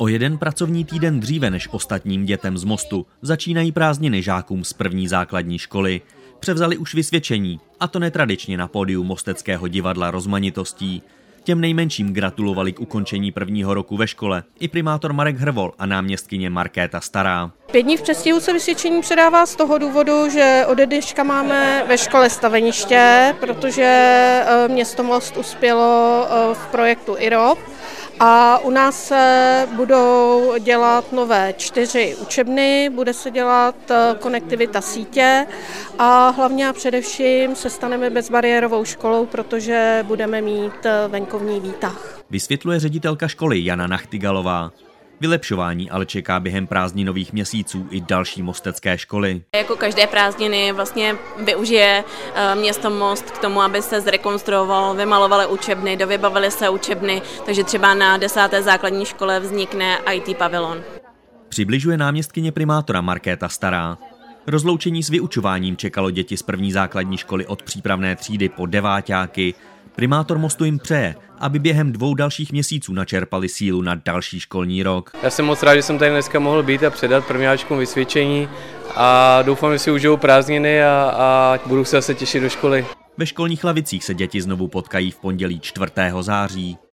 O jeden pracovní týden dříve než ostatním dětem z Mostu začínají prázdniny žákům z první základní školy. Převzali už vysvědčení, a to netradičně na pódiu Mosteckého divadla rozmanitostí. Těm nejmenším gratulovali k ukončení prvního roku ve škole i primátor Marek Hrvol a náměstkyně Markéta Stará. Pět dní v předstihu se vysvědčení předává z toho důvodu, že ode dneška máme ve škole staveniště, protože eh, město Most uspělo eh, v projektu IROP a u nás se budou dělat nové čtyři učebny, bude se dělat eh, konektivita sítě a hlavně a především se staneme bezbariérovou školou, protože budeme mít venkovní výtah. Vysvětluje ředitelka školy Jana Nachtigalová. Vylepšování ale čeká během prázdninových měsíců i další mostecké školy. Jako každé prázdniny vlastně využije eh, město Most k tomu, aby se zrekonstruoval, vymalovaly učebny, dovybavily se učebny, takže třeba na desáté základní škole vznikne IT pavilon. Přibližuje náměstkyně primátora Markéta Stará. Rozloučení s vyučováním čekalo děti z první základní školy od přípravné třídy po deváťáky. Primátor Mostu jim přeje, aby během dvou dalších měsíců načerpali sílu na další školní rok. Já jsem moc rád, že jsem tady dneska mohl být a předat prvňáčkům vysvědčení a doufám, že si užijou prázdniny a, a budou se zase těšit do školy. Ve školních lavicích se děti znovu potkají v pondělí 4. září.